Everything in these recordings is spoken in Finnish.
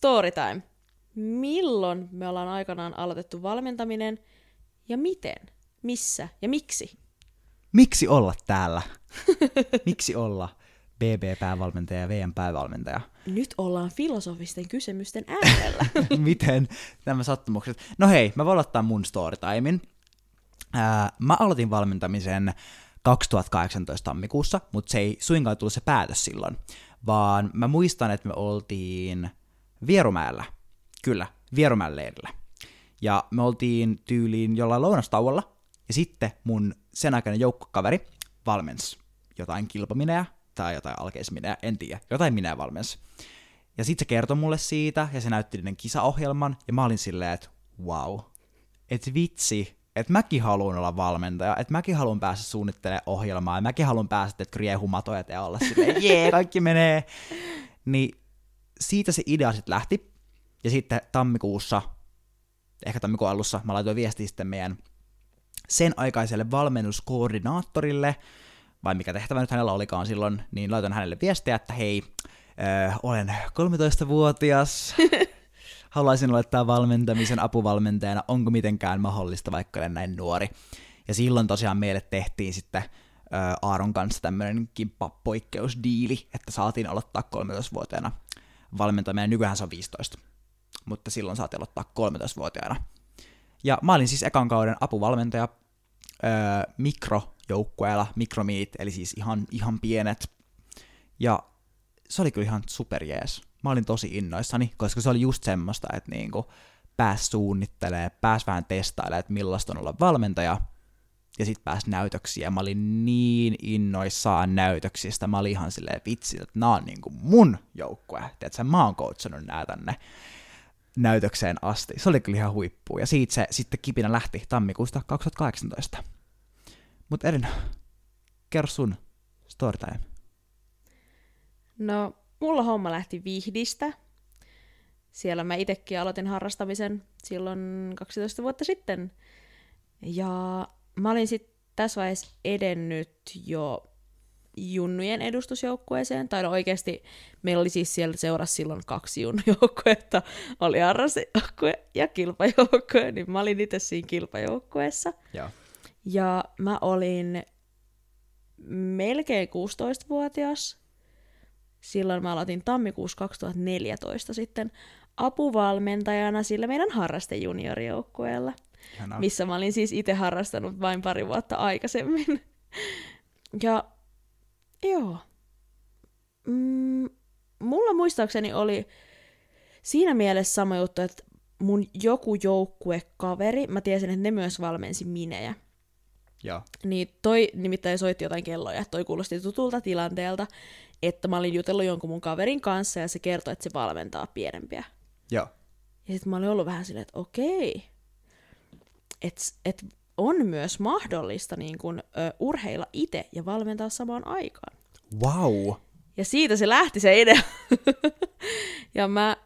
Storytime. Milloin me ollaan aikanaan aloitettu valmentaminen ja miten, missä ja miksi? Miksi olla täällä? Miksi olla BB-päävalmentaja ja VM-päävalmentaja? Nyt ollaan filosofisten kysymysten äärellä. Miten nämä sattumukset? No hei, mä voin aloittaa mun storytimin. Ää, mä aloitin valmentamisen 2018 tammikuussa, mutta se ei suinkaan tullut se päätös silloin, vaan mä muistan, että me oltiin Vierumäellä, kyllä, Vierumäen leirillä. Ja me oltiin tyyliin jollain lounastauolla, ja sitten mun sen aikainen joukkokaveri valmensi jotain kilpaminejä, tai jotain alkeisminejä, en tiedä, jotain minä valmensi. Ja sitten se kertoi mulle siitä, ja se näytti niiden kisaohjelman, ja mä olin silleen, että wow, et vitsi, että mäkin haluan olla valmentaja, että mäkin haluan päästä suunnittelemaan ohjelmaa, ja mäkin haluan päästä että riehumatoja ja olla silleen, jee, kaikki menee. Niin siitä se idea sitten lähti, ja sitten tammikuussa, ehkä tammikuun alussa, mä laitoin viestiä sitten meidän sen aikaiselle valmennuskoordinaattorille, vai mikä tehtävä nyt hänellä olikaan silloin, niin laitoin hänelle viestiä, että hei, äh, olen 13-vuotias, haluaisin aloittaa valmentamisen apuvalmentajana, onko mitenkään mahdollista, vaikka olen näin nuori. Ja silloin tosiaan meille tehtiin sitten ää, Aaron kanssa tämmöinen kimppa-poikkeusdiili, että saatiin aloittaa 13-vuotiaana valmentaminen. Nykyään se on 15, mutta silloin saatiin aloittaa 13-vuotiaana. Ja mä olin siis ekan kauden apuvalmentaja ää, mikrojoukkueella, mikromiit, eli siis ihan, ihan pienet. Ja se oli kyllä ihan superjees mä olin tosi innoissani, koska se oli just semmoista, että niinku pääs suunnittelee, pääs vähän testailemaan, että millaista on olla valmentaja, ja sitten pääs näytöksiä. Mä olin niin innoissaan näytöksistä, mä olin ihan silleen vitsi, että nää on niinku mun joukkue, että mä oon coachannut nää tänne näytökseen asti. Se oli kyllä ihan huippu, ja siitä se sitten kipinä lähti tammikuusta 2018. Mutta Elina, kerro sun storytime. No, mulla homma lähti Vihdistä. Siellä mä itsekin aloitin harrastamisen silloin 12 vuotta sitten. Ja mä olin sitten tässä vaiheessa edennyt jo junnujen edustusjoukkueeseen, tai no oikeasti meillä oli siis siellä seurassa silloin kaksi junnujoukkuetta, oli harrastajoukkue ja kilpajoukkue, niin mä olin itse siinä kilpajoukkueessa. Ja. ja mä olin melkein 16-vuotias, silloin mä aloitin tammikuussa 2014 sitten apuvalmentajana sillä meidän harrastejuniorijoukkueella, missä mä olin siis itse harrastanut vain pari vuotta aikaisemmin. Ja joo, mm, mulla muistaakseni oli siinä mielessä sama juttu, että mun joku joukkuekaveri, mä tiesin, että ne myös valmensi minejä. Joo. Niin toi nimittäin soitti jotain kelloja, toi kuulosti tutulta tilanteelta, että mä olin jutellut jonkun mun kaverin kanssa ja se kertoi, että se valmentaa pienempiä. Joo. Ja sitten mä olin ollut vähän silleen, että okei, että et on myös mahdollista niin kun, ö, urheilla itse ja valmentaa samaan aikaan. Wow. Ja siitä se lähti se idea. ja mä,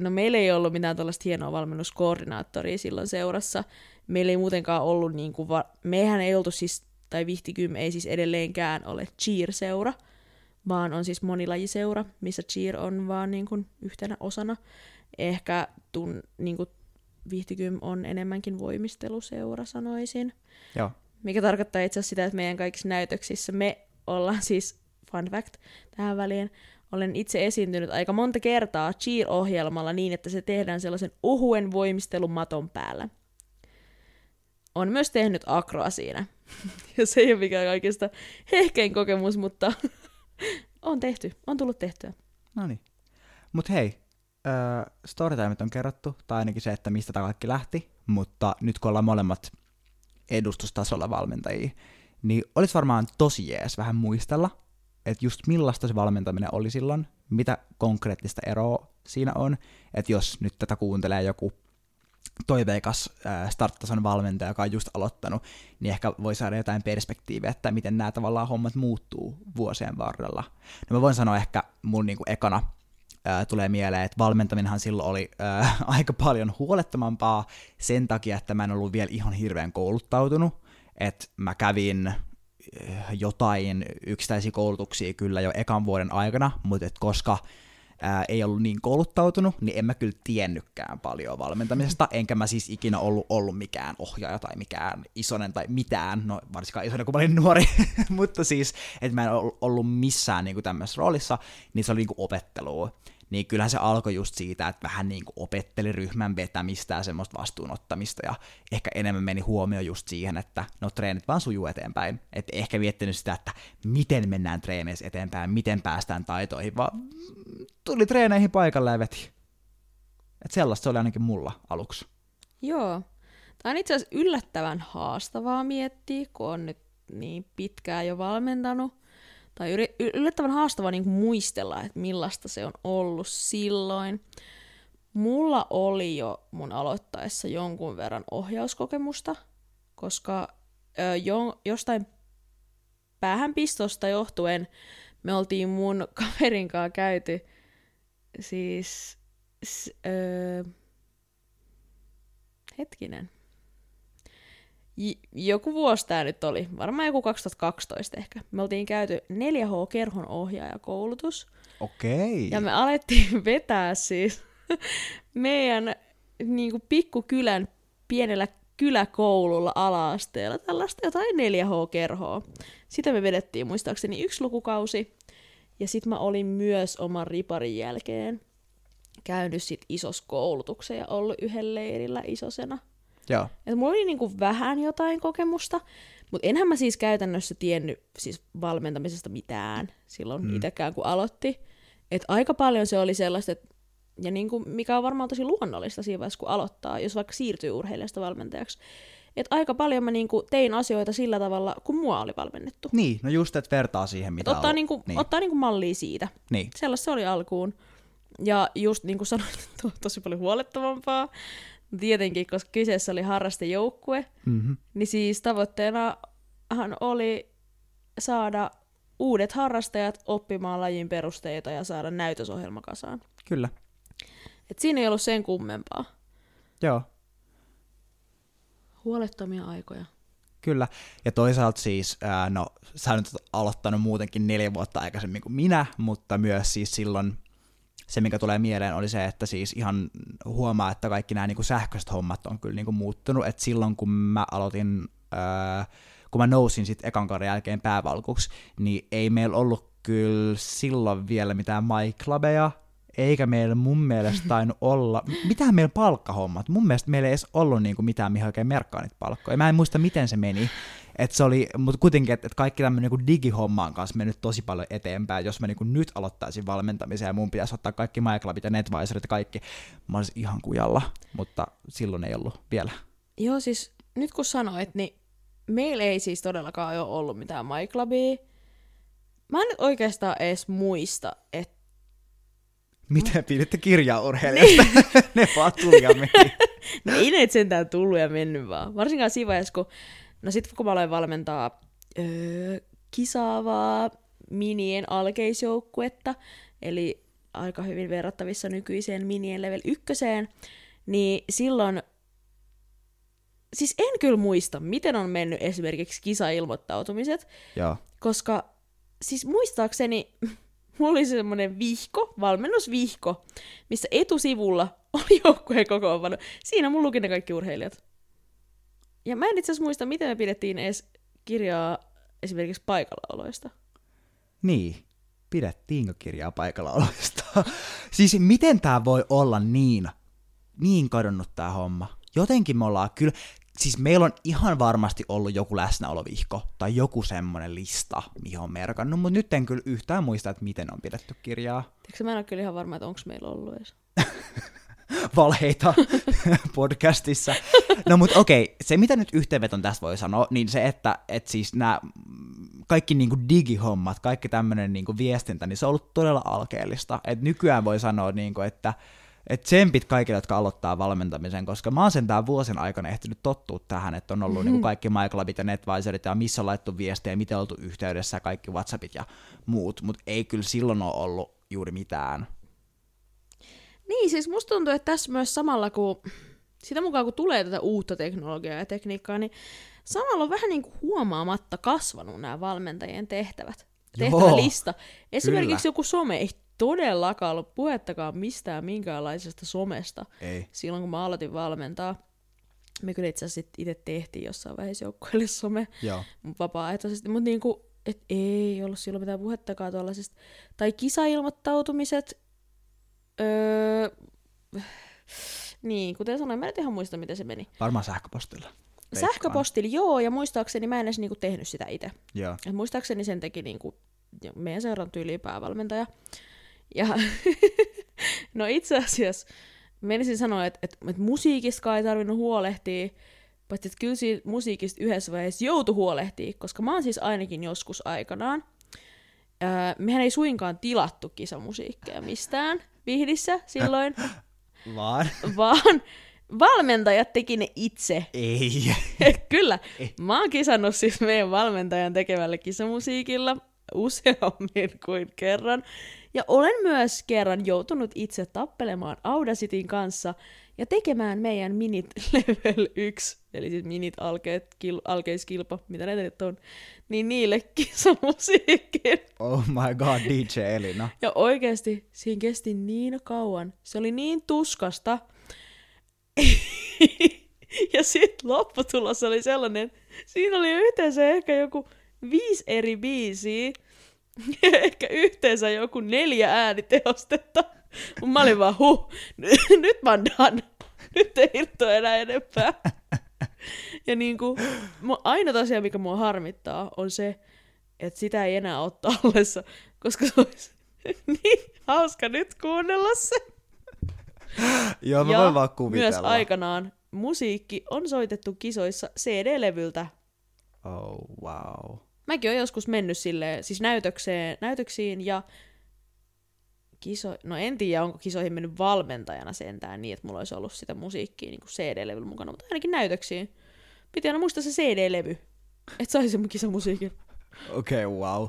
no meillä ei ollut mitään tällaista hienoa valmennuskoordinaattoria silloin seurassa. Meillä ei muutenkaan ollut, niin kuin va- mehän ei oltu siis, tai Vihtikym ei siis edelleenkään ole cheer-seura, vaan on siis monilajiseura, missä cheer on vaan niin kuin yhtenä osana. Ehkä tun, niin kuin Vihtikym on enemmänkin voimisteluseura, sanoisin. Joo. Mikä tarkoittaa itse asiassa sitä, että meidän kaikissa näytöksissä me ollaan siis, fun fact tähän väliin, olen itse esiintynyt aika monta kertaa cheer-ohjelmalla niin, että se tehdään sellaisen ohuen voimistelumaton päällä. On myös tehnyt akroa siinä. ja se ei ole mikään kaikista hehkein kokemus, mutta on tehty, on tullut tehtyä. No niin. Mut hei, storytimeit on kerrottu, tai ainakin se, että mistä tämä kaikki lähti, mutta nyt kun ollaan molemmat edustustasolla valmentajia, niin olisi varmaan tosi jees vähän muistella, että just millaista se valmentaminen oli silloin, mitä konkreettista eroa siinä on, että jos nyt tätä kuuntelee joku toiveikas starttason valmentaja, joka on just aloittanut, niin ehkä voi saada jotain perspektiiviä, että miten nämä tavallaan hommat muuttuu vuosien varrella. No mä voin sanoa ehkä mun niinku ekana tulee mieleen, että valmentaminenhan silloin oli äh, aika paljon huolettomampaa sen takia, että mä en ollut vielä ihan hirveän kouluttautunut, että mä kävin jotain yksittäisiä koulutuksia kyllä jo ekan vuoden aikana, mutta et koska ää, ei ollut niin kouluttautunut, niin en mä kyllä tiennytkään paljon valmentamisesta, enkä mä siis ikinä ollut, ollut mikään ohjaaja tai mikään isonen tai mitään, no varsinkaan isonen, kun mä olin nuori, mutta siis, että mä en ollut missään niin tämmöisessä roolissa, niin se oli niin kuin opettelua niin kyllähän se alkoi just siitä, että vähän niin kuin opetteli ryhmän vetämistä ja semmoista vastuunottamista, ja ehkä enemmän meni huomio just siihen, että no treenit vaan sujuu eteenpäin. että ehkä miettinyt sitä, että miten mennään treeneissä eteenpäin, miten päästään taitoihin, vaan tuli treeneihin paikalle ja veti. Et sellaista se oli ainakin mulla aluksi. Joo. Tämä on itse asiassa yllättävän haastavaa miettiä, kun on nyt niin pitkään jo valmentanut tai yllättävän haastava niin muistella, että millaista se on ollut silloin. Mulla oli jo mun aloittaessa jonkun verran ohjauskokemusta, koska ö, jo, jostain päähänpistosta johtuen me oltiin mun kaverin kanssa käyty siis s, ö, hetkinen, joku vuosi tämä nyt oli, varmaan joku 2012 ehkä. Me oltiin käyty 4H-kerhon ohjaajakoulutus. Okei. Ja me alettiin vetää siis meidän niin kuin pikkukylän pienellä kyläkoululla ala-asteella tällaista jotain 4H-kerhoa. Sitä me vedettiin muistaakseni yksi lukukausi. Ja sitten mä olin myös oman riparin jälkeen käynyt sit isos koulutuksen ja ollut yhden leirillä isosena. Joo. Et mulla oli niinku vähän jotain kokemusta, mutta enhän mä siis käytännössä tiennyt siis valmentamisesta mitään silloin mm. itsekään, kun aloitti. Et aika paljon se oli sellaista, että ja niinku, mikä on varmaan tosi luonnollista siinä vaiheessa, kun aloittaa, jos vaikka siirtyy urheilijasta valmentajaksi. Et aika paljon mä niinku tein asioita sillä tavalla, kun mua oli valmennettu. Niin, no just, että vertaa siihen, mitä ottaa, niinku, niin. ottaa niinku mallia siitä. Niin. Sellaista se oli alkuun. Ja just niin kuin sanoin, to, tosi paljon huolettavampaa tietenkin, koska kyseessä oli harrastejoukkue, mm-hmm. niin siis tavoitteenahan oli saada uudet harrastajat oppimaan lajin perusteita ja saada näytösohjelma kasaan. Kyllä. Et siinä ei ollut sen kummempaa. Joo. Huolettomia aikoja. Kyllä. Ja toisaalta siis, ää, no sä nyt aloittanut muutenkin neljä vuotta aikaisemmin kuin minä, mutta myös siis silloin se, mikä tulee mieleen, oli se, että siis ihan huomaa, että kaikki nämä niin kuin sähköiset hommat on kyllä niin kuin muuttunut, että silloin kun mä aloitin, ää, kun mä nousin sitten ekan kauden jälkeen päävalkuksi, niin ei meillä ollut kyllä silloin vielä mitään MyClubeja, eikä meillä mun mielestä tainnut olla, mitään meillä palkkahommat, mun mielestä meillä ei edes ollut niinku mitään, mihin oikein merkkaa niitä palkkoja. Mä en muista, miten se meni, et se oli, mutta kuitenkin, että et kaikki tämmöinen niin digihomma on kanssa mennyt tosi paljon eteenpäin. Jos mä niin nyt aloittaisin valmentamisen ja mun pitäisi ottaa kaikki MyClubit ja Netvisorit ja kaikki, mä olisin ihan kujalla, mutta silloin ei ollut vielä. Joo, siis nyt kun sanoit, niin meillä ei siis todellakaan ole ollut mitään MyClubia. Mä en nyt oikeastaan edes muista, että Miten piditte kirjaa urheilijasta? ne vaan tuli ja meni. no ei ne sentään tullut ja mennyt vaan. Varsinkaan siinä vaiheessa, kun No sitten kun mä aloin valmentaa öö, kisaavaa minien alkeisjoukkuetta, eli aika hyvin verrattavissa nykyiseen minien level ykköseen, niin silloin, siis en kyllä muista, miten on mennyt esimerkiksi kisailmoittautumiset, Joo. koska siis muistaakseni mulla oli semmoinen vihko, valmennusvihko, missä etusivulla oli joukkueen kokoonpano. Siinä mun luki ne kaikki urheilijat. Ja mä en itse asiassa muista, miten me pidettiin edes kirjaa esimerkiksi paikallaoloista. Niin, pidettiinkö kirjaa paikallaoloista? siis miten tämä voi olla niin, niin kadonnut tämä homma? Jotenkin me ollaan kyllä, siis meillä on ihan varmasti ollut joku läsnäolovihko tai joku semmoinen lista, mihin on merkannut, mutta nyt en kyllä yhtään muista, että miten on pidetty kirjaa. Tiedätkö, mä en ole kyllä ihan varma, että onko meillä ollut edes. valheita podcastissa. No mutta okei, okay, se mitä nyt yhteenveton tästä voi sanoa, niin se, että et siis nämä kaikki niinku digihommat, kaikki tämmöinen niinku viestintä, niin se on ollut todella alkeellista. Et nykyään voi sanoa, niinku, että et tsempit kaikille, jotka aloittaa valmentamisen, koska mä oon sentään vuosien aikana ehtinyt tottua tähän, että on ollut mm-hmm. niinku kaikki MyClubit ja Netvisorit ja missä on laittu viestejä, miten on oltu yhteydessä, kaikki WhatsAppit ja muut, mutta ei kyllä silloin ole ollut juuri mitään. Niin, siis musta tuntuu, että tässä myös samalla, kun sitä mukaan kun tulee tätä uutta teknologiaa ja tekniikkaa, niin samalla on vähän niin kuin huomaamatta kasvanut nämä valmentajien tehtävät. Tehtävälista. Esimerkiksi kyllä. joku some todellakaan ollut puhettakaan mistään minkäänlaisesta somesta Ei. silloin, kun mä aloitin valmentaa. Me kyllä itse asiassa itse tehtiin jossain vaiheessa joukkueelle some Joo. vapaaehtoisesti, mutta niinku, et ei ollut silloin mitään puhettakaan tuollaisesta. Tai kisailmoittautumiset, öö, niin, kuten sanoin, mä en ihan muista, miten se meni. Varmaan sähköpostilla. Veikkaan. Sähköpostilla joo, ja muistaakseni mä en edes niinku tehnyt sitä itse. Joo. Et muistaakseni sen teki niinku meidän seuran tyyliin päävalmentaja. Ja no itse asiassa menisin sanoa, että, että, että musiikista ei tarvinnut huolehtia, paitsi että kyllä siitä musiikista yhdessä vaiheessa joutui huolehtia, koska mä oon siis ainakin joskus aikanaan. Öö, mehän ei suinkaan tilattu kisamusiikkeja mistään vihdissä silloin, Vaan. vaan valmentajat teki ne itse. Ei. Kyllä. Mä oon kisannut siis meidän valmentajan tekevällä kisamusiikilla useammin kuin kerran. Ja olen myös kerran joutunut itse tappelemaan Audacitin kanssa ja tekemään meidän minit level 1, eli siis minit alkeet, kil, alkeiskilpa, mitä näitä nyt on, niin niille kisamusiikin. Oh my god, DJ Elina. Ja oikeasti siinä kesti niin kauan. Se oli niin tuskasta. ja sitten lopputulos oli sellainen, siinä oli yhteensä ehkä joku viisi eri biisiä, ehkä yhteensä joku neljä äänitehostetta. Mut mä olin vaan, huh, nyt mä oon done. Nyt ei irtoa enää enempää. Ja niinku, mu- ainut asia, mikä mua harmittaa, on se, että sitä ei enää ole tallessa, koska se olisi niin hauska nyt kuunnella se. Joo, mä ja voin vaan myös kuvitella. aikanaan musiikki on soitettu kisoissa CD-levyltä. Oh, wow. Mäkin olen joskus mennyt sille, siis näytökseen, näytöksiin ja kiso, no en tiedä, onko kisoihin mennyt valmentajana sentään niin, että mulla olisi ollut sitä musiikkia niin CD-levyllä mukana, mutta ainakin näytöksiin. Piti aina muistaa se CD-levy, että saisi sen kisamusiikin. Okei, okay, wow.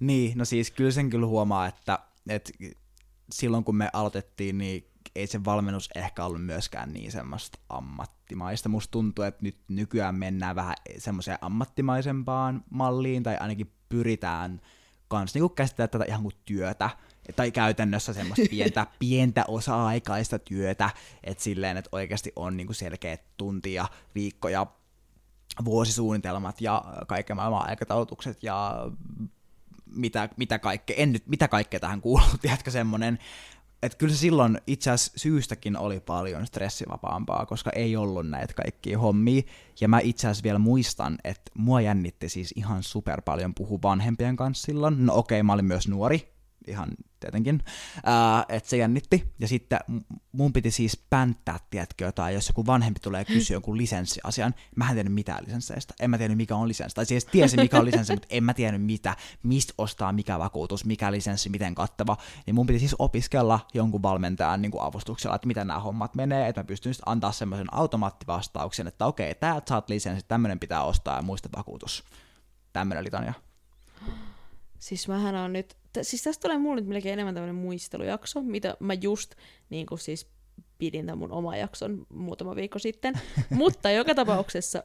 Niin, no siis kyllä sen kyllä huomaa, että, että silloin kun me aloitettiin, niin ei se valmennus ehkä ollut myöskään niin semmoista ammattimaista. Musta tuntuu, että nyt nykyään mennään vähän semmoiseen ammattimaisempaan malliin, tai ainakin pyritään kans niinku käsitellä tätä ihan kuin työtä, tai käytännössä semmoista pientä, pientä osa-aikaista työtä, että silleen, että oikeasti on niinku selkeät tuntia, viikkoja, vuosisuunnitelmat ja kaiken maailman aikataulutukset ja mitä, mitä, kaikkea, en nyt, mitä kaikkea tähän kuuluu, tiedätkö semmonen, että kyllä se silloin itse asiassa syystäkin oli paljon stressivapaampaa, koska ei ollut näitä kaikkia hommia. Ja mä itse asiassa vielä muistan, että mua jännitti siis ihan super paljon puhua vanhempien kanssa silloin. No okei, okay, mä olin myös nuori, ihan tietenkin, että se jännitti. Ja sitten mun piti siis pänttää, tiedätkö, jotain, jos joku vanhempi tulee kysyä jonkun lisenssiasian, mä en tiennyt mitään lisensseistä, en mä tiennyt mikä on lisenssi, tai siis tiesin mikä on lisenssi, mutta en mä tiennyt mitä, mistä ostaa mikä vakuutus, mikä lisenssi, miten kattava, niin mun piti siis opiskella jonkun valmentajan niin kuin avustuksella, että miten nämä hommat menee, että mä pystyn sitten antaa semmoisen automaattivastauksen, että okei, täältä saat lisenssi, tämmöinen pitää ostaa ja muista vakuutus. Tämmöinen litania. Siis mähän on nyt, t- siis tästä tulee mulle nyt melkein enemmän tämmöinen muistelujakso, mitä mä just niin kuin siis pidin tämän mun oma jakson muutama viikko sitten. Mutta joka tapauksessa,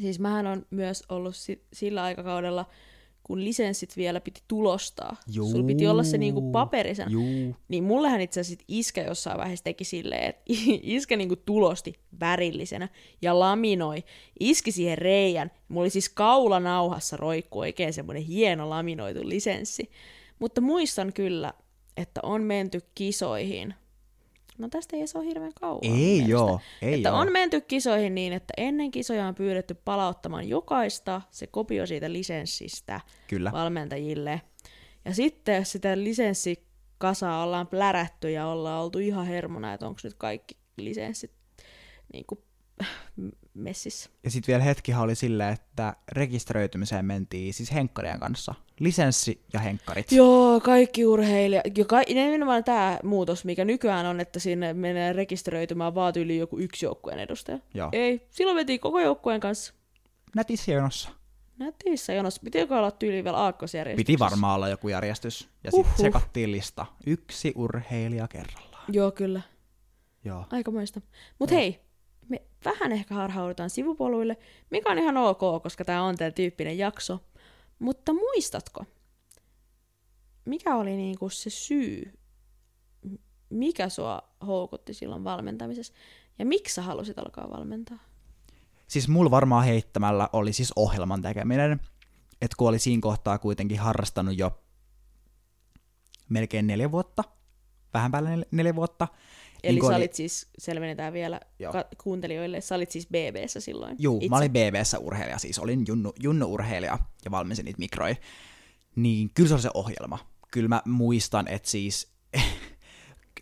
siis mähän on myös ollut si- sillä aikakaudella, kun lisenssit vielä piti tulostaa. Juu. Sulla piti olla se niinku paperisena. Juu. Niin mullehän itse asiassa iskä jossain vaiheessa teki silleen, että iskä niinku tulosti värillisenä ja laminoi. Iski siihen reijän. Mulla oli siis kaulanauhassa roikku oikein semmoinen hieno laminoitu lisenssi. Mutta muistan kyllä, että on menty kisoihin. No tästä ei ole hirveän kauan. Ei joo, ei että joo. on menty kisoihin niin, että ennen kisoja on pyydetty palauttamaan jokaista se kopio siitä lisenssistä Kyllä. valmentajille. Ja sitten jos sitä lisenssikasaa ollaan plärätty ja ollaan oltu ihan hermona, että onko nyt kaikki lisenssit niin kuin, messissä. Ja sitten vielä hetkihan oli silleen, että rekisteröitymiseen mentiin siis henkkarien kanssa. Lisenssi ja henkkarit. Joo, kaikki urheilijat. Ja ka- nimenomaan tämä muutos, mikä nykyään on, että sinne menee rekisteröitymään vaan yli joku yksi joukkueen edustaja. Joo. Ei, silloin vetiin koko joukkueen kanssa. Nätissä jonossa. Nätissä jonossa. Pitikö olla tyyliin vielä aakkosjärjestyksessä? Piti varmaan olla joku järjestys. Ja Uhuh. sitten sekattiin lista. Yksi urheilija kerrallaan. Joo, kyllä. Joo. Aikamoista. Mutta hei, me vähän ehkä harhaudutaan sivupoluille, mikä on ihan ok, koska tämä on tämän tyyppinen jakso. Mutta muistatko, mikä oli niinku se syy, mikä sua houkutti silloin valmentamisessa? Ja miksi sä halusit alkaa valmentaa? Siis mulla varmaan heittämällä oli siis ohjelman tekeminen. Että kun oli siinä kohtaa kuitenkin harrastanut jo melkein neljä vuotta, vähän päälle nel- neljä vuotta. Eli Niin sä oli- olit siis, selvennetään vielä Joo. ka- kuuntelijoille, sä olit siis BBssä silloin. Juu, itse. mä olin BBssä urheilija, siis olin junnu, junnu-urheilija ja valmensin niitä mikroja. Niin kyllä se oli se ohjelma. Kyllä mä muistan, että siis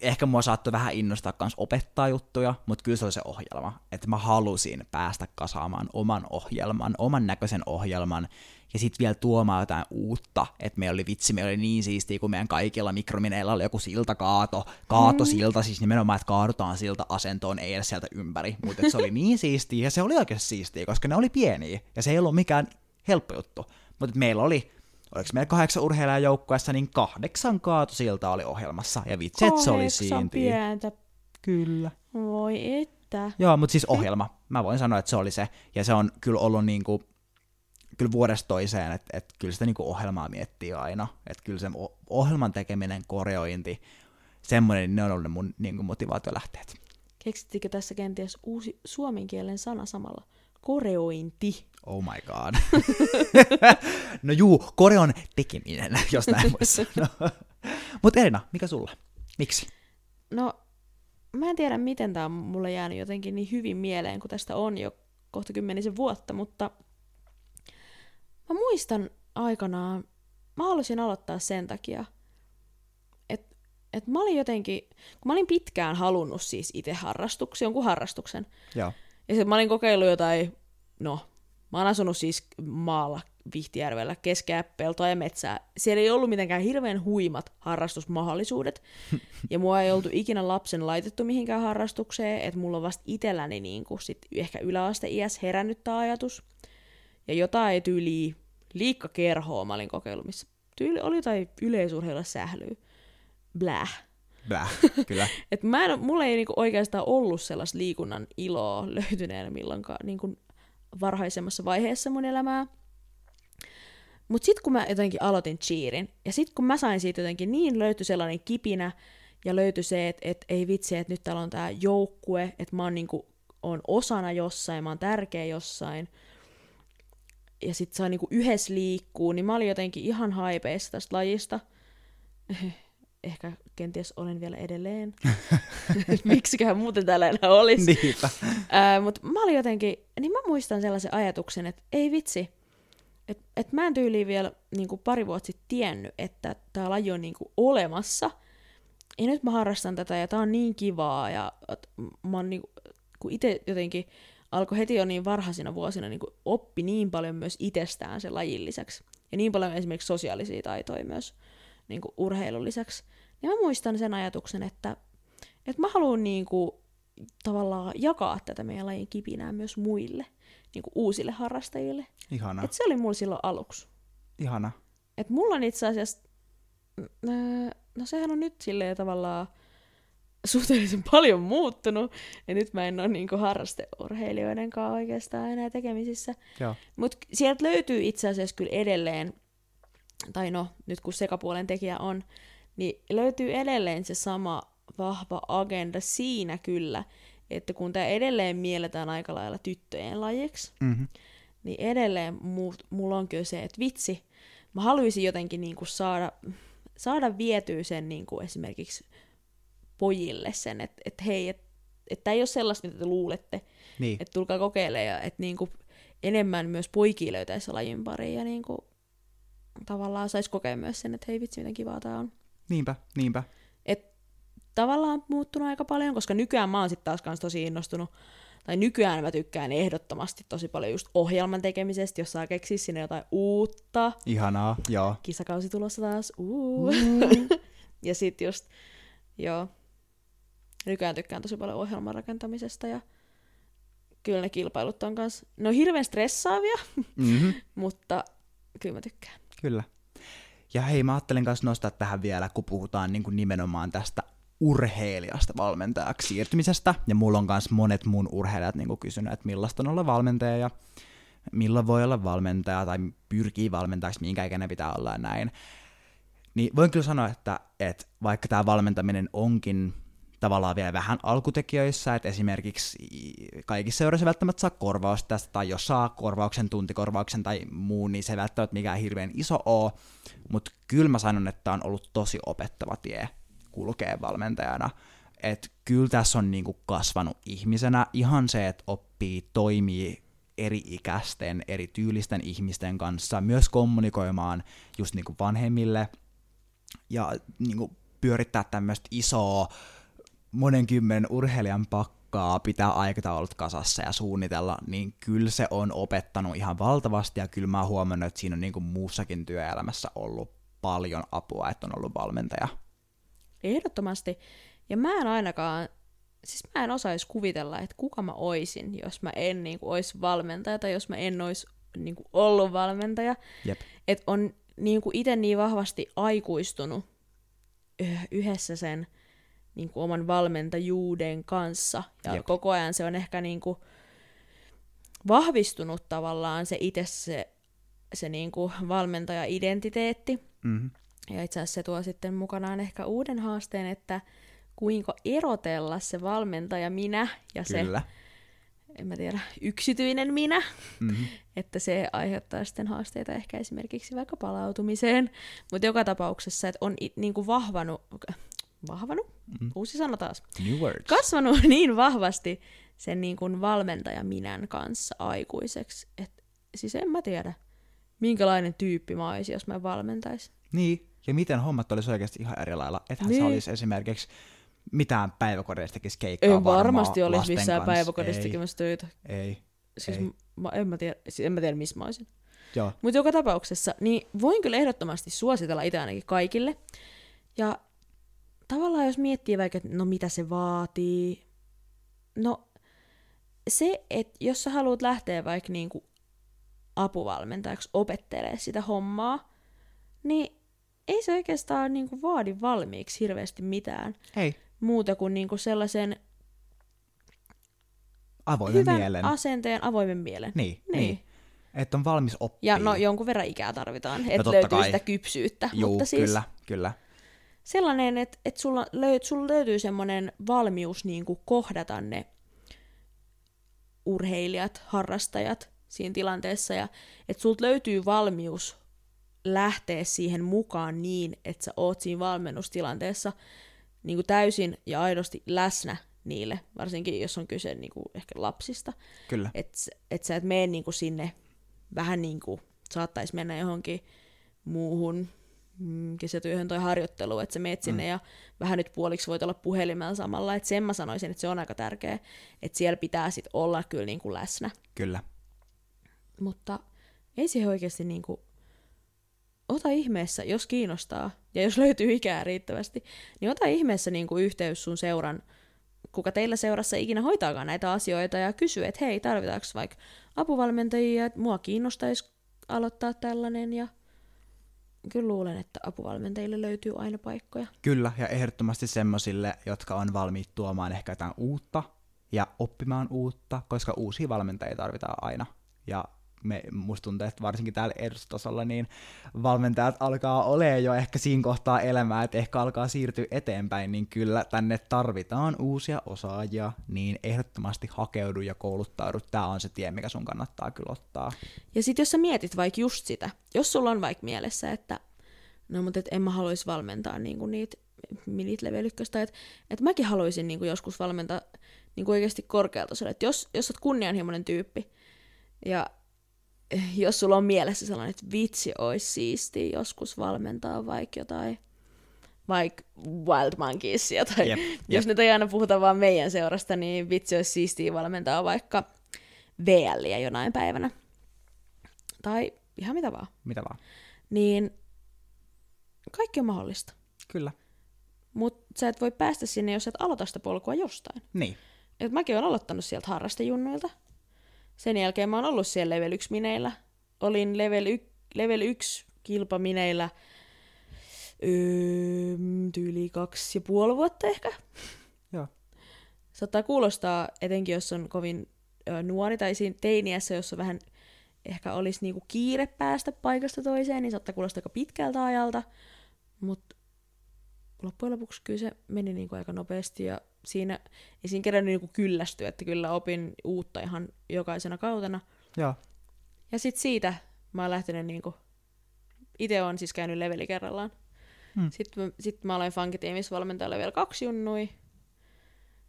ehkä mua saattoi vähän innostaa kans opettaa juttuja, mutta kyllä se oli se ohjelma. Että mä halusin päästä kasaamaan oman ohjelman, oman näköisen ohjelman, ja sitten vielä tuomaan jotain uutta, että meillä oli vitsi, meillä oli niin siistiä, kun meidän kaikilla mikromineilla oli joku siltakaato, kaatosilta, siis nimenomaan, että kaadutaan silta asentoon, ei edes sieltä ympäri, mutta se oli niin siistiä, ja se oli oikeasti siistiä, koska ne oli pieniä, ja se ei ollut mikään helppo juttu, mutta meillä oli, oliko meillä kahdeksan urheilijaa joukkueessa, niin kahdeksan kaatosilta oli ohjelmassa, ja vitsi, että se oli siistiä. pientä. Kyllä. Voi että. Joo, mutta siis ohjelma. Mä voin sanoa, että se oli se. Ja se on kyllä ollut niinku, kyllä vuodesta toiseen, että, että kyllä sitä niinku ohjelmaa miettii aina. Että kyllä se ohjelman tekeminen, koreointi, semmoinen, ne on ollut ne mun niinku motivaatiolähteet. Keksittikö tässä kenties uusi suomen kielen sana samalla? Koreointi. Oh my god. no juu, koreon tekeminen, jos näin voi sanoa. Mutta Elina, mikä sulla? Miksi? No, mä en tiedä, miten tämä on mulle jäänyt jotenkin niin hyvin mieleen, kun tästä on jo kohta kymmenisen vuotta, mutta mä muistan aikanaan, mä halusin aloittaa sen takia, että et mä olin jotenkin, kun mä olin pitkään halunnut siis itse harrastuksen, jonkun harrastuksen, Joo. Ja sitten mä olin kokeillut jotain, no, mä oon asunut siis maalla Vihtijärvellä keskellä peltoa ja metsää. Siellä ei ollut mitenkään hirveän huimat harrastusmahdollisuudet. ja mua ei oltu ikinä lapsen laitettu mihinkään harrastukseen, että mulla on vasta itselläni niin kuin sit ehkä yläasteiäs herännyt tää ajatus. Ja jotain tyyliä liikkakerhoa mä olin kokeillut, missä tyyli oli jotain yleisurheilla sählyä. Bläh. Bäh, kyllä. Et mä en, mulla ei niinku oikeastaan ollut sellaista liikunnan iloa löytyneenä milloinkaan niinku varhaisemmassa vaiheessa mun elämää. Mut sit kun mä jotenkin aloitin cheerin, ja sit kun mä sain siitä jotenkin niin löytyi sellainen kipinä, ja löytyi se, että et, ei vitsi, että nyt täällä on tää joukkue, että mä oon niinku, on osana jossain, mä oon tärkeä jossain, ja sit saa niinku yhdessä liikkuu, niin mä olin jotenkin ihan haipeissa tästä lajista. Ehkä kenties olen vielä edelleen. Miksiköhän muuten täällä enää olisi. Niinpä. Mutta mä olin jotenkin, niin mä muistan sellaisen ajatuksen, että ei vitsi, että et mä en tyyliin vielä niinku pari vuotta sitten tiennyt, että tämä laji on niinku olemassa. Ja nyt mä harrastan tätä ja tää on niin kivaa ja et mä oon niinku, kun itse jotenkin alkoi heti jo niin varhaisina vuosina niinku oppi niin paljon myös itsestään sen lajin lisäksi. Ja niin paljon esimerkiksi sosiaalisia taitoja myös niinku urheilun lisäksi. Ja mä muistan sen ajatuksen, että, että mä haluan niinku tavallaan jakaa tätä meidän lajin kipinää myös muille, niinku uusille harrastajille. Ihana. Et se oli mulla silloin aluksi. Ihana. Et mulla on itse asiassa, öö, no sehän on nyt silleen tavallaan suhteellisen paljon muuttunut, ja nyt mä en ole niinku harrasteurheilijoiden kanssa oikeastaan enää tekemisissä. Mutta sieltä löytyy itse asiassa kyllä edelleen, tai no, nyt kun sekapuolen tekijä on, niin löytyy edelleen se sama vahva agenda siinä kyllä, että kun tämä edelleen mielletään aika lailla tyttöjen lajiksi, Mm-hmm. niin edelleen mu- mulla on kyllä se, että vitsi, mä haluaisin jotenkin niinku saada, saada vietyä sen niinku esimerkiksi pojille sen, että et hei, että et tämä ei ole sellaista, mitä te luulette, Niin. että tulkaa kokeilemaan ja että niinku enemmän myös poikia löytäisi lajin pariin ja niinku tavallaan saisi kokea myös sen, että hei vitsi, miten kivaa tämä on. Niinpä, niinpä. Et tavallaan muuttunut aika paljon, koska nykyään mä oon sitten taas kans tosi innostunut, tai nykyään mä tykkään ehdottomasti tosi paljon just ohjelman tekemisestä, jos saa keksiä sinne jotain uutta. Ihanaa, joo. Kisakausi tulossa taas, uu. ja sit just, joo, nykyään tykkään tosi paljon ohjelman rakentamisesta ja kyllä ne kilpailut on kans, ne on hirveän stressaavia, Mm-hmm. mutta kyllä mä tykkään. Kyllä. Ja hei, mä ajattelin myös nostaa tähän vielä, kun puhutaan niin kuin nimenomaan tästä urheilijasta valmentajaksi siirtymisestä, ja mulla on myös monet mun urheilijat niin kuin kysynyt, että millaista on olla valmentaja, ja milloin voi olla valmentaja, tai pyrkii valmentajaksi, minkä ikäinen pitää olla ja näin. Niin voin kyllä sanoa, että, että vaikka tämä valmentaminen onkin tavallaan vielä vähän alkutekijöissä, että esimerkiksi kaikissa seuroissa välttämättä saa korvausta tästä, tai jos saa korvauksen, tuntikorvauksen tai muun, niin se ei välttämättä mikään hirveän iso oo, mutta kyllä mä sanon, että on ollut tosi opettava tie kulkee valmentajana. Että kyllä tässä on niinku kasvanut ihmisenä ihan se, että oppii toimii eri ikäisten, eri tyylisten ihmisten kanssa, myös kommunikoimaan just niinku vanhemmille ja niinku pyörittää tämmöistä isoa monen kymmenen urheilijan pakkaa, pitää aikataulut kasassa ja suunnitella, niin kyllä se on opettanut ihan valtavasti ja kyllä mä oon huomannut, että siinä on niinku muussakin työelämässä ollut paljon apua, että on ollut valmentaja. Ehdottomasti. Ja mä en ainakaan, siis mä en osaisi kuvitella, että kuka mä oisin, jos mä en niin kuin, olisi valmentaja tai jos mä en olisi niin kuin, ollut valmentaja. Jep. Että on niin kuin itse niin vahvasti aikuistunut yhdessä sen niin kuin oman valmentajuuden kanssa. Ja Jep. koko ajan se on ehkä niin kuin vahvistunut tavallaan se itse se, se niin kuin valmentaja-identiteetti. Mm-hmm. Ja itse asiassa se tuo sitten mukanaan ehkä uuden haasteen, että kuinka erotella se valmentaja minä ja Kyllä. se, en mä tiedä, yksityinen minä. Mm-hmm. Että se aiheuttaa sitten haasteita ehkä esimerkiksi vaikka palautumiseen. Mutta joka tapauksessa, että on niin kuin vahvanut, vahvanut, mm. uusi sana taas, New words. kasvanut niin vahvasti sen niin kuin valmentaja minän kanssa aikuiseksi. että siis en mä tiedä, minkälainen tyyppi mä olisin, jos mä valmentaisin. Niin, ja miten hommat olisi oikeasti ihan eri lailla. Ethän niin. se olisi esimerkiksi mitään päiväkodista tekisi keikkaa Ei varmasti olisi missään päiväkodista tekemässä töitä. Ei. Siis ei. Mä, en, mä tiedä, siis en mä tiedä, missä mä olisin. Mutta joka tapauksessa, niin voin kyllä ehdottomasti suositella itse ainakin kaikille. Ja tavallaan jos miettii vaikka, että no mitä se vaatii, no se, että jos sä haluat lähteä vaikka niinku apuvalmentajaksi opettelee sitä hommaa, niin ei se oikeastaan niinku vaadi valmiiksi hirveästi mitään. Ei. Muuta kuin niinku sellaisen avoimen hyvän mielen. asenteen, avoimen mielen. Niin, niin. niin. Että on valmis oppia. Ja no jonkun verran ikää tarvitaan, että totta löytyy kai. sitä kypsyyttä. Juu, mutta siis kyllä, kyllä. Sellainen, että, että sulla, löyt, sulla löytyy semmoinen valmius niin kuin kohdata ne urheilijat, harrastajat siinä tilanteessa, ja että sulta löytyy valmius lähteä siihen mukaan niin, että sä oot siinä valmennustilanteessa niin kuin täysin ja aidosti läsnä niille, varsinkin jos on kyse niin kuin ehkä lapsista. Kyllä. Että et sä et mene niin kuin sinne vähän niin kuin saattaisi mennä johonkin muuhun mm, kesätyöhön tai harjoitteluun, että sä meet sinne mm. ja vähän nyt puoliksi voit olla puhelimella samalla, että sen mä sanoisin, että se on aika tärkeä, että siellä pitää sit olla kyllä niin kuin läsnä. Kyllä. Mutta ei siihen oikeasti niin kuin, ota ihmeessä, jos kiinnostaa ja jos löytyy ikää riittävästi, niin ota ihmeessä niin kuin yhteys sun seuran, kuka teillä seurassa ikinä hoitaakaan näitä asioita ja kysy, että hei, tarvitaanko vaikka apuvalmentajia, että mua kiinnostaisi aloittaa tällainen ja kyllä luulen, että apuvalmentajille löytyy aina paikkoja. Kyllä, ja ehdottomasti semmoisille, jotka on valmiit tuomaan ehkä jotain uutta ja oppimaan uutta, koska uusia valmentajia tarvitaan aina. Ja me, musta tuntuu, että varsinkin täällä edustustasolla, niin valmentajat alkaa olemaan jo ehkä siinä kohtaa elämää, että ehkä alkaa siirtyä eteenpäin, niin kyllä tänne tarvitaan uusia osaajia, niin ehdottomasti hakeudu ja kouluttaudu. Tämä on se tie, mikä sun kannattaa kyllä ottaa. Ja sitten jos sä mietit vaikka just sitä, jos sulla on vaikka mielessä, että no mutta et en mä haluaisi valmentaa niinku niitä tai että et mäkin haluaisin niinku joskus valmentaa niinku oikeasti korkealta. Että jos, jos oot kunnianhimoinen tyyppi ja jos sulla on mielessä sellainen, että vitsi olisi siisti joskus valmentaa vaikka jotain, vaikka Wild Monkeysia, tai Jep, jos nyt ei aina puhuta vaan meidän seurasta, niin vitsi olisi siistiä valmentaa vaikka VLiä jonain päivänä. Tai ihan mitä vaan. Mitä vaan. Niin kaikki on mahdollista. Kyllä. Mutta sä et voi päästä sinne, jos et aloita sitä polkua jostain. Niin. Et mäkin olen aloittanut sieltä harrastejunnuilta. Sen jälkeen mä oon ollut siellä level 1 mineillä. Olin level, y- level 1 kilpamineillä öö, tyyli kaksi ja puoli vuotta ehkä. Joo. Saattaa kuulostaa, etenkin jos on kovin ö, nuori tai siinä teiniässä, jossa vähän ehkä olisi niinku kiire päästä paikasta toiseen, niin saattaa kuulostaa aika pitkältä ajalta. Mutta loppujen lopuksi kyllä se meni niinku aika nopeasti ja siinä ei siinä kerännyt niinku kyllästyä, että kyllä opin uutta ihan jokaisena kautena. Joo. Ja sitten siitä mä oon lähtenyt niinku, itse on siis käynyt leveli kerrallaan. Hmm. Sitten, mä, sit mä aloin funkitiimissä valmentaa level 2 junnui.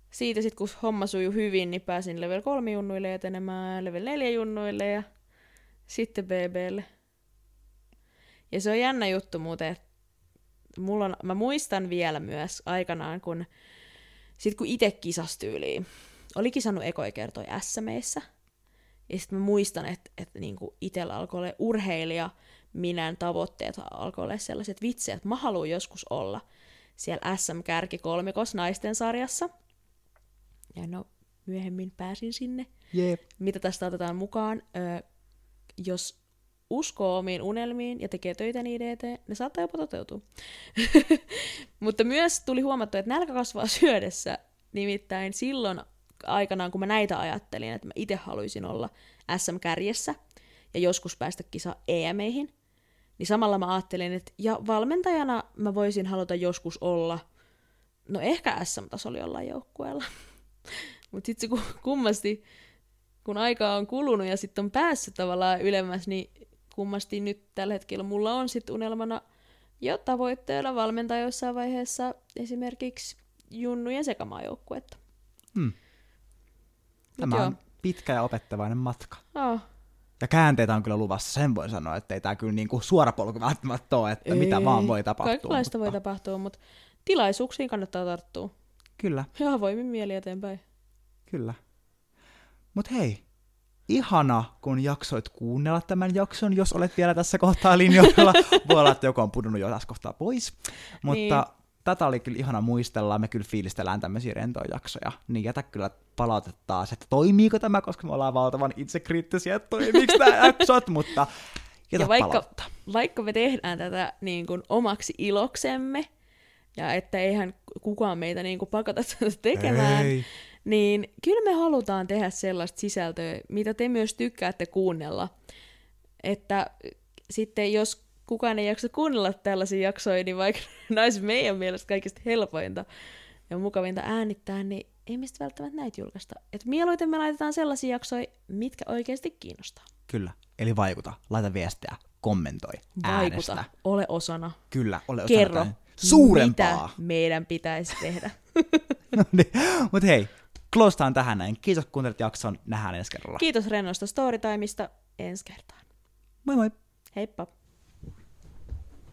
Siitä sitten kun homma sujui hyvin, niin pääsin level 3 junnuille etenemään, level 4 junnuille ja sitten BBlle. Ja se on jännä juttu muuten, että mulla on, mä muistan vielä myös aikanaan, kun sit kun itse kisastyyliin, oli kisannut ekoi kertoi SMEissä, ja sitten mä muistan, että, että niinku itsellä alkoi olla urheilija, minän tavoitteet alkoi olla sellaiset vitsejä, että mä haluan joskus olla siellä SM-kärki kolmikos naisten sarjassa. Ja no, myöhemmin pääsin sinne. Jep. Mitä tästä otetaan mukaan? Ö, jos uskoo omiin unelmiin ja tekee töitä niiden eteen, ne saattaa jopa toteutua. Mutta myös tuli huomattu, että nälkä kasvaa syödessä. Nimittäin silloin aikanaan, kun mä näitä ajattelin, että mä itse haluaisin olla SM-kärjessä ja joskus päästä kisa EMEihin, niin samalla mä ajattelin, että ja valmentajana mä voisin haluta joskus olla, no ehkä SM-tasolla jollain joukkueella. Mutta sitten se kummasti, kun aikaa on kulunut ja sitten on päässyt tavallaan ylemmäs, niin kummasti nyt tällä hetkellä mulla on sitten unelmana jo tavoitteena valmentaa jossain vaiheessa esimerkiksi junnujen sekamaajoukkuetta. Hmm. Tämä joo. on pitkä ja opettavainen matka. Oh, Ja käänteitä on kyllä luvassa, sen voin sanoa, että ei tämä kyllä niinku suora polku välttämättä ole, että mitä vaan voi tapahtua. Kaikenlaista voi tapahtua, mutta tilaisuuksiin kannattaa tarttua. Kyllä, Ja avoimin mieli eteenpäin. kyllä. Mut hei, ihana, kun jaksoit kuunnella tämän jakson, jos olet vielä tässä kohtaa linjoilla. Voi olla, että joku on pudonnut jo tässä kohtaa pois. Mutta Niin. tätä oli kyllä ihana muistella, me kyllä fiilistellään tämmöisiä rentoja jaksoja, niin jätä kyllä palautetta taas, että toimiiko tämä, koska me ollaan valtavan itsekriittisiä, että toimiiko nämä jaksot, mutta jätä Ja vaikka, palautetta. vaikka me tehdään tätä niin kuin omaksi iloksemme, ja että eihän kukaan meitä niin kuin pakota tätä tekemään, Ei. Niin kyllä me halutaan tehdä sellaista sisältöä, mitä te myös tykkäätte kuunnella. Että sitten jos kukaan ei jaksa kuunnella tällaisia jaksoja, niin vaikka olisi meidän mielestä kaikista helpointa ja mukavinta äänittää, niin ei mistä välttämättä näitä julkaista. Et mieluiten me laitetaan sellaisia jaksoja, mitkä oikeasti kiinnostaa. Kyllä, eli vaikuta, laita viestiä, kommentoi, Vaikuta, äänestä. ole osana. Kyllä, ole osana Kerro, suurempaa. mitä meidän pitäisi tehdä. No niin. Mut hei, kloostaan tähän näin. Kiitos kun kuuntelit jakson. Nähdään ensi kerralla. Kiitos rennosta storytimeista ensi kertaan. Moi moi! Heippa!